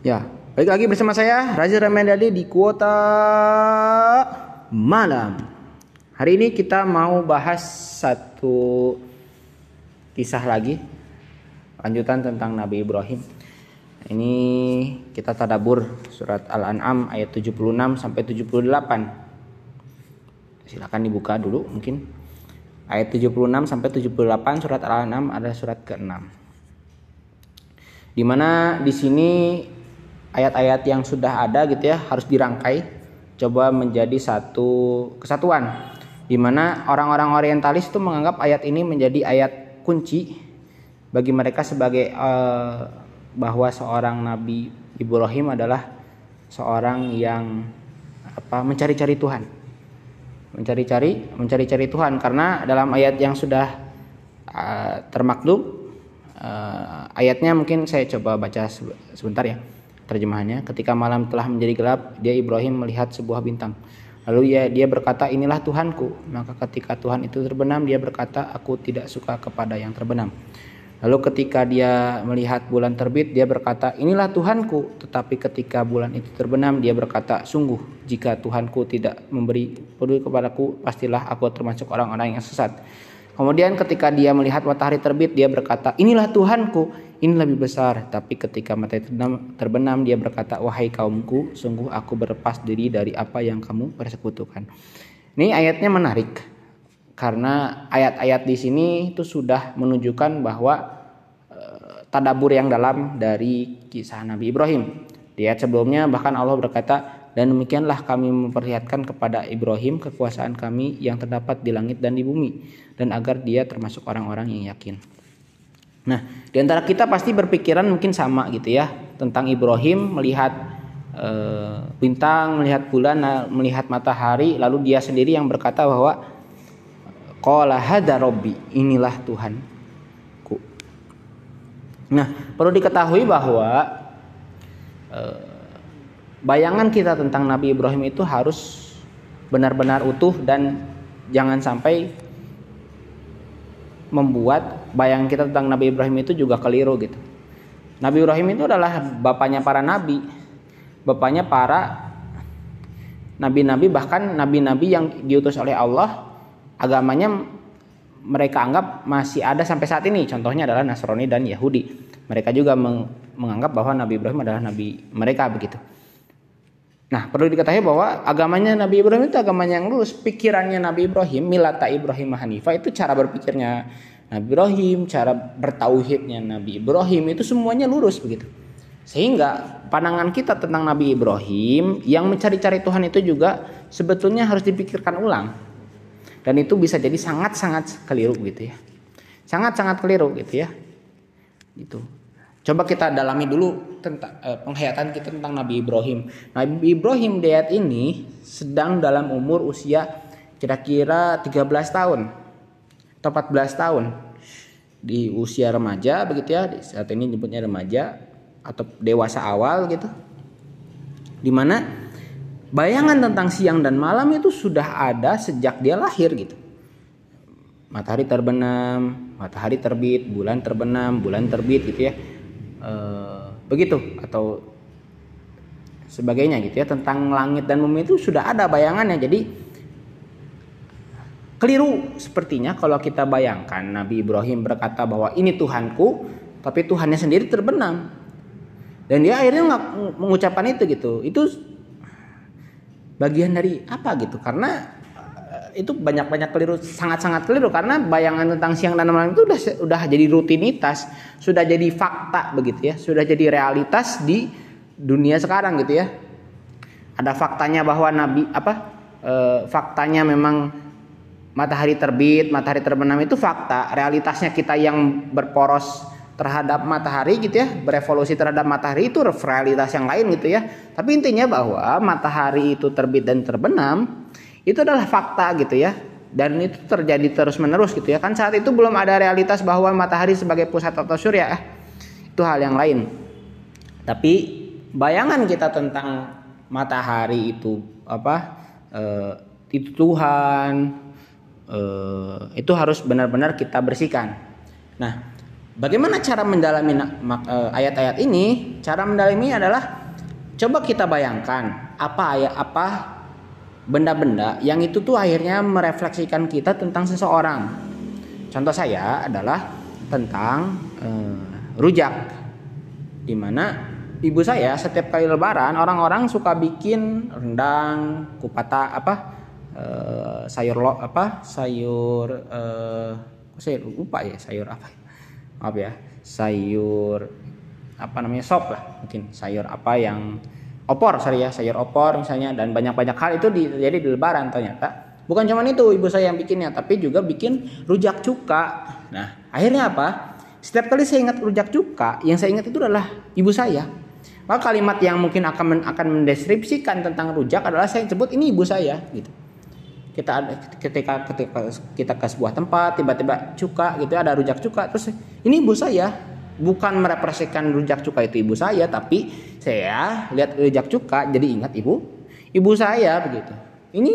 Ya, balik lagi bersama saya Razi Ramendali di kuota malam. Hari ini kita mau bahas satu kisah lagi lanjutan tentang Nabi Ibrahim. Ini kita tadabur surat Al-An'am ayat 76 sampai 78. Silakan dibuka dulu mungkin. Ayat 76 sampai 78 surat Al-An'am ada surat ke-6. Di mana di sini ayat-ayat yang sudah ada gitu ya harus dirangkai coba menjadi satu kesatuan. Di mana orang-orang orientalis itu menganggap ayat ini menjadi ayat kunci bagi mereka sebagai uh, bahwa seorang nabi Ibrahim adalah seorang yang apa mencari-cari Tuhan. Mencari-cari mencari-cari Tuhan. Karena dalam ayat yang sudah uh, termaktub uh, ayatnya mungkin saya coba baca sebentar ya Terjemahannya, ketika malam telah menjadi gelap, dia Ibrahim melihat sebuah bintang. Lalu ya dia berkata, inilah Tuhanku. Maka ketika Tuhan itu terbenam, dia berkata, aku tidak suka kepada yang terbenam. Lalu ketika dia melihat bulan terbit, dia berkata, inilah Tuhanku. Tetapi ketika bulan itu terbenam, dia berkata, sungguh jika Tuhanku tidak memberi peduli kepadaku, pastilah aku termasuk orang-orang yang sesat. Kemudian ketika dia melihat matahari terbit, dia berkata, inilah Tuhanku ini lebih besar. Tapi ketika matahari terbenam, dia berkata, wahai kaumku, sungguh aku berlepas diri dari apa yang kamu persekutukan. Ini ayatnya menarik karena ayat-ayat di sini itu sudah menunjukkan bahwa e, tadabur yang dalam dari kisah Nabi Ibrahim. Di ayat sebelumnya bahkan Allah berkata, dan demikianlah kami memperlihatkan kepada Ibrahim kekuasaan kami yang terdapat di langit dan di bumi dan agar dia termasuk orang-orang yang yakin. Nah, di antara kita pasti berpikiran mungkin sama gitu ya tentang Ibrahim melihat e, bintang, melihat bulan, melihat matahari, lalu dia sendiri yang berkata bahwa qala hadza rabbi, inilah Tuhanku. Nah, perlu diketahui bahwa e, bayangan kita tentang Nabi Ibrahim itu harus benar-benar utuh dan jangan sampai membuat bayangan kita tentang Nabi Ibrahim itu juga keliru gitu. Nabi Ibrahim itu adalah bapaknya para nabi, bapaknya para nabi-nabi bahkan nabi-nabi yang diutus oleh Allah agamanya mereka anggap masih ada sampai saat ini. Contohnya adalah Nasrani dan Yahudi. Mereka juga menganggap bahwa Nabi Ibrahim adalah nabi mereka begitu. Nah, perlu diketahui bahwa agamanya Nabi Ibrahim itu agamanya yang lurus. Pikirannya Nabi Ibrahim, milata Ibrahim Hanifah itu cara berpikirnya Nabi Ibrahim, cara bertauhidnya Nabi Ibrahim itu semuanya lurus begitu. Sehingga pandangan kita tentang Nabi Ibrahim yang mencari-cari Tuhan itu juga sebetulnya harus dipikirkan ulang. Dan itu bisa jadi sangat-sangat keliru gitu ya. Sangat-sangat keliru gitu ya. Itu. Coba kita dalami dulu tentang eh, penghayatan kita tentang Nabi Ibrahim. Nabi Ibrahim di ini sedang dalam umur usia kira-kira 13 tahun atau 14 tahun. Di usia remaja begitu ya, saat ini nyebutnya remaja atau dewasa awal gitu. Di mana bayangan tentang siang dan malam itu sudah ada sejak dia lahir gitu. Matahari terbenam, matahari terbit, bulan terbenam, bulan terbit gitu ya Eh, begitu atau sebagainya gitu ya tentang langit dan bumi itu sudah ada bayangannya. Jadi keliru sepertinya kalau kita bayangkan Nabi Ibrahim berkata bahwa ini Tuhanku tapi Tuhannya sendiri terbenam. Dan dia akhirnya mengucapkan itu gitu. Itu bagian dari apa gitu? Karena itu banyak-banyak keliru sangat-sangat keliru karena bayangan tentang siang dan malam itu udah udah jadi rutinitas, sudah jadi fakta begitu ya, sudah jadi realitas di dunia sekarang gitu ya. Ada faktanya bahwa nabi apa? E, faktanya memang matahari terbit, matahari terbenam itu fakta. Realitasnya kita yang berporos terhadap matahari gitu ya, berevolusi terhadap matahari itu realitas yang lain gitu ya. Tapi intinya bahwa matahari itu terbit dan terbenam itu adalah fakta gitu ya. Dan itu terjadi terus menerus gitu ya. Kan saat itu belum ada realitas bahwa matahari sebagai pusat atau surya. Eh, itu hal yang lain. Tapi bayangan kita tentang matahari itu apa? Eh, itu Tuhan eh, itu harus benar-benar kita bersihkan. Nah, bagaimana cara mendalami eh, ayat-ayat ini? Cara mendalami adalah coba kita bayangkan apa ayat apa benda-benda yang itu tuh akhirnya merefleksikan kita tentang seseorang. Contoh saya adalah tentang uh, rujak, di mana ibu saya setiap kali lebaran orang-orang suka bikin rendang, kupata apa uh, sayur lo apa sayur uh, saya lupa ya sayur apa maaf ya sayur apa namanya sop lah mungkin sayur apa yang opor sorry ya sayur opor misalnya dan banyak-banyak hal itu terjadi di lebaran ternyata. Bukan cuma itu ibu saya yang bikinnya tapi juga bikin rujak cuka. Nah akhirnya apa? Setiap kali saya ingat rujak cuka yang saya ingat itu adalah ibu saya. Maka kalimat yang mungkin akan akan mendeskripsikan tentang rujak adalah saya sebut ini ibu saya gitu. Kita ketika ketika kita ke sebuah tempat tiba-tiba cuka gitu ada rujak cuka terus ini ibu saya bukan merepresentasikan rujak cuka itu ibu saya tapi saya lihat rujak cuka jadi ingat ibu ibu saya begitu. Ini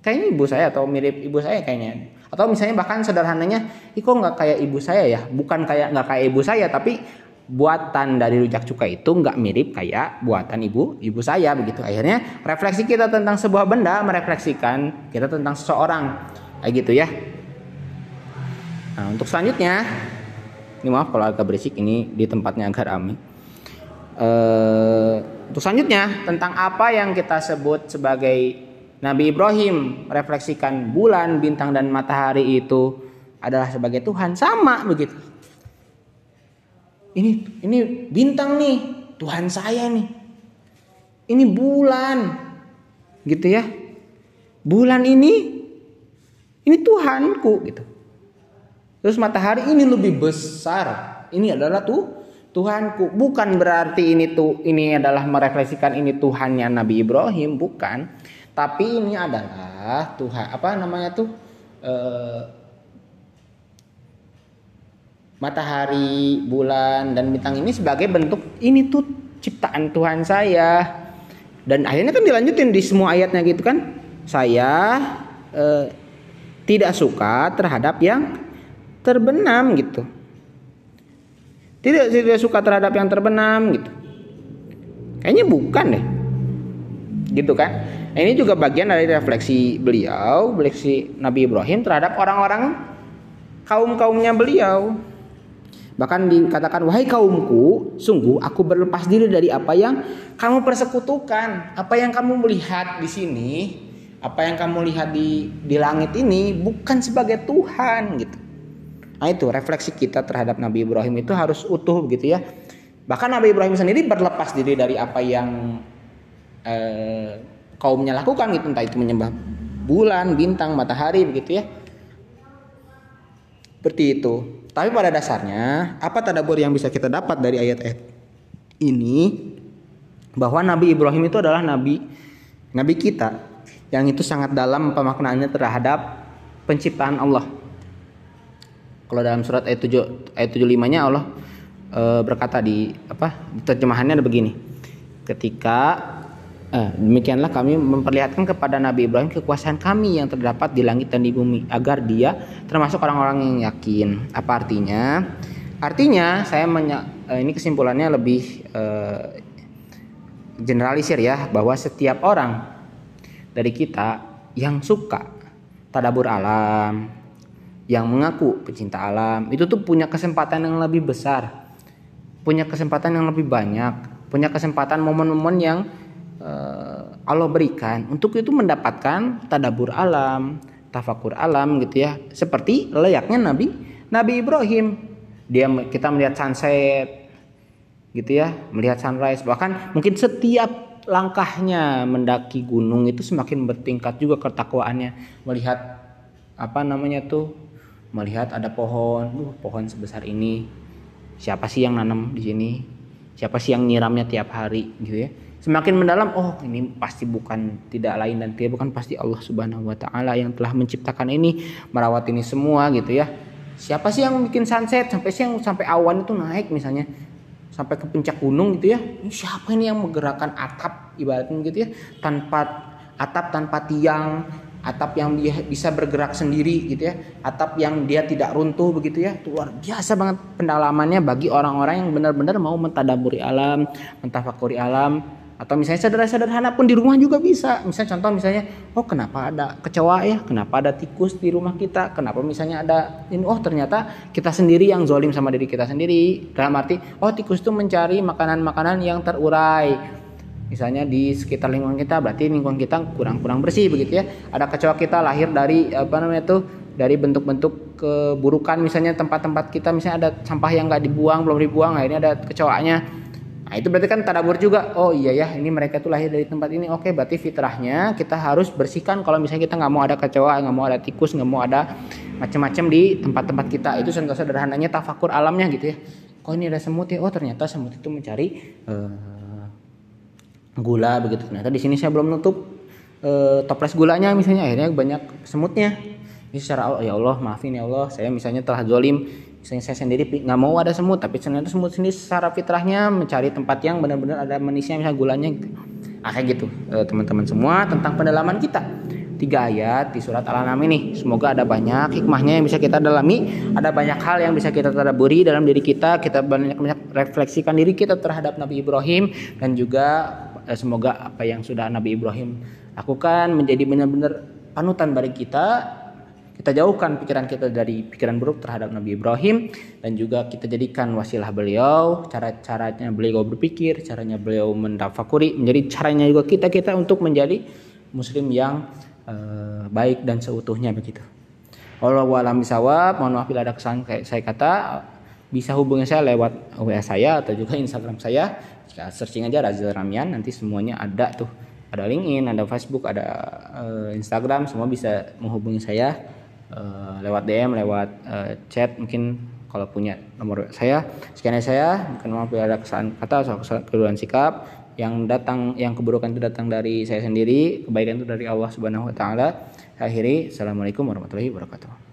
kayaknya ibu saya atau mirip ibu saya kayaknya. Atau misalnya bahkan sederhananya iko nggak kayak ibu saya ya? Bukan kayak nggak kayak ibu saya tapi buatan dari rujak cuka itu nggak mirip kayak buatan ibu ibu saya begitu. Akhirnya refleksi kita tentang sebuah benda merefleksikan kita tentang seseorang. Kayak gitu ya. Nah untuk selanjutnya ini maaf kalau agak berisik ini di tempatnya agak ramai uh, untuk selanjutnya tentang apa yang kita sebut sebagai Nabi Ibrahim refleksikan bulan bintang dan matahari itu adalah sebagai Tuhan. Sama begitu. Ini ini bintang nih Tuhan saya nih. Ini bulan gitu ya. Bulan ini ini Tuhanku gitu terus matahari ini lebih besar ini adalah tuh Tuhanku bukan berarti ini tuh ini adalah merefleksikan ini Tuhannya Nabi Ibrahim bukan tapi ini adalah Tuhan apa namanya tuh eh, matahari, bulan dan bintang ini sebagai bentuk ini tuh ciptaan Tuhan saya. Dan akhirnya kan dilanjutin di semua ayatnya gitu kan. Saya eh, tidak suka terhadap yang terbenam gitu. Tidak tidak suka terhadap yang terbenam gitu. Kayaknya bukan deh. Gitu kan. Nah, ini juga bagian dari refleksi beliau, refleksi Nabi Ibrahim terhadap orang-orang kaum-kaumnya beliau. Bahkan dikatakan, wahai kaumku, sungguh aku berlepas diri dari apa yang kamu persekutukan. Apa yang kamu melihat di sini, apa yang kamu lihat di, di langit ini bukan sebagai Tuhan gitu. Nah itu refleksi kita terhadap Nabi Ibrahim itu harus utuh gitu ya. Bahkan Nabi Ibrahim sendiri berlepas diri dari apa yang eh, kaumnya lakukan gitu. Entah itu menyembah bulan, bintang, matahari begitu ya. Seperti itu. Tapi pada dasarnya, apa tadabur yang bisa kita dapat dari ayat-ayat ini bahwa Nabi Ibrahim itu adalah nabi nabi kita yang itu sangat dalam pemaknaannya terhadap penciptaan Allah. Kalau dalam surat ayat 7 ayat 75-nya Allah e, berkata di apa? Terjemahannya ada begini. Ketika Eh, demikianlah kami memperlihatkan kepada Nabi Ibrahim kekuasaan kami yang terdapat di langit dan di bumi agar dia termasuk orang-orang yang yakin. Apa artinya? Artinya saya eh, ini kesimpulannya lebih eh, generalisir ya bahwa setiap orang dari kita yang suka tadabur alam, yang mengaku pecinta alam, itu tuh punya kesempatan yang lebih besar, punya kesempatan yang lebih banyak, punya kesempatan momen-momen yang Eh, Allah berikan untuk itu mendapatkan tadabur alam, tafakur alam gitu ya. Seperti layaknya Nabi Nabi Ibrahim. Dia kita melihat sunset gitu ya, melihat sunrise bahkan mungkin setiap langkahnya mendaki gunung itu semakin bertingkat juga ketakwaannya melihat apa namanya tuh melihat ada pohon uh, pohon sebesar ini. Siapa sih yang nanam di sini? Siapa sih yang nyiramnya tiap hari? Gitu ya. Semakin mendalam oh ini pasti bukan tidak lain dan tidak bukan pasti Allah Subhanahu wa taala yang telah menciptakan ini merawat ini semua gitu ya. Siapa sih yang bikin sunset? Sampai siang sampai awan itu naik misalnya. Sampai ke puncak gunung gitu ya. Ini siapa ini yang menggerakkan atap ibaratnya gitu ya. Tanpa atap tanpa tiang atap yang dia bisa bergerak sendiri gitu ya. Atap yang dia tidak runtuh begitu ya. Luar biasa banget pendalamannya bagi orang-orang yang benar-benar mau mentadaburi alam mentafakuri alam. Atau misalnya sederhana-sederhana pun di rumah juga bisa. Misalnya contoh misalnya oh kenapa ada kecoa ya? Kenapa ada tikus di rumah kita? Kenapa misalnya ada ini? Oh ternyata kita sendiri yang zolim sama diri kita sendiri. Dalam arti oh tikus itu mencari makanan-makanan yang terurai misalnya di sekitar lingkungan kita berarti lingkungan kita kurang-kurang bersih begitu ya ada kecoa kita lahir dari apa namanya tuh dari bentuk-bentuk keburukan misalnya tempat-tempat kita misalnya ada sampah yang nggak dibuang belum dibuang nah ini ada kecoanya Nah itu berarti kan tadabur juga. Oh iya ya, ini mereka tuh lahir dari tempat ini. Oke, berarti fitrahnya kita harus bersihkan. Kalau misalnya kita nggak mau ada kecoa, nggak mau ada tikus, nggak mau ada macam-macam di tempat-tempat kita. Itu contoh sederhananya tafakur alamnya gitu ya. Kok ini ada semut ya? Oh ternyata semut itu mencari uh, gula begitu. Ternyata di sini saya belum nutup uh, toples gulanya misalnya. Akhirnya banyak semutnya. Ini secara Allah, ya Allah maafin ya Allah. Saya misalnya telah zolim misalnya saya sendiri nggak mau ada semut tapi ternyata semut sendiri secara fitrahnya mencari tempat yang benar-benar ada manisnya misalnya gulanya gitu. ah gitu eh, teman-teman semua tentang pendalaman kita tiga ayat di surat Al-An'am ini semoga ada banyak hikmahnya yang bisa kita dalami ada banyak hal yang bisa kita tadaburi dalam diri kita kita banyak banyak refleksikan diri kita terhadap Nabi Ibrahim dan juga semoga apa yang sudah Nabi Ibrahim lakukan menjadi benar-benar panutan bagi kita kita jauhkan pikiran kita dari pikiran buruk terhadap Nabi Ibrahim dan juga kita jadikan wasilah beliau, cara-caranya beliau berpikir, caranya beliau mendafakuri, menjadi caranya juga kita kita untuk menjadi muslim yang uh, baik dan seutuhnya begitu. Allah alam bisawab, mohon maaf bila ada kayak saya kata bisa hubungi saya lewat WA saya atau juga Instagram saya. Jika searching aja Razil Ramian nanti semuanya ada tuh. Ada LinkedIn, ada Facebook, ada uh, Instagram, semua bisa menghubungi saya uh, lewat DM, lewat uh, chat mungkin kalau punya nomor saya sekian saya mungkin maaf ada kesalahan kata atau kesalahan sikap. Yang datang yang keburukan itu datang dari saya sendiri kebaikan itu dari Allah Subhanahu wa taala. Akhiri assalamualaikum warahmatullahi wabarakatuh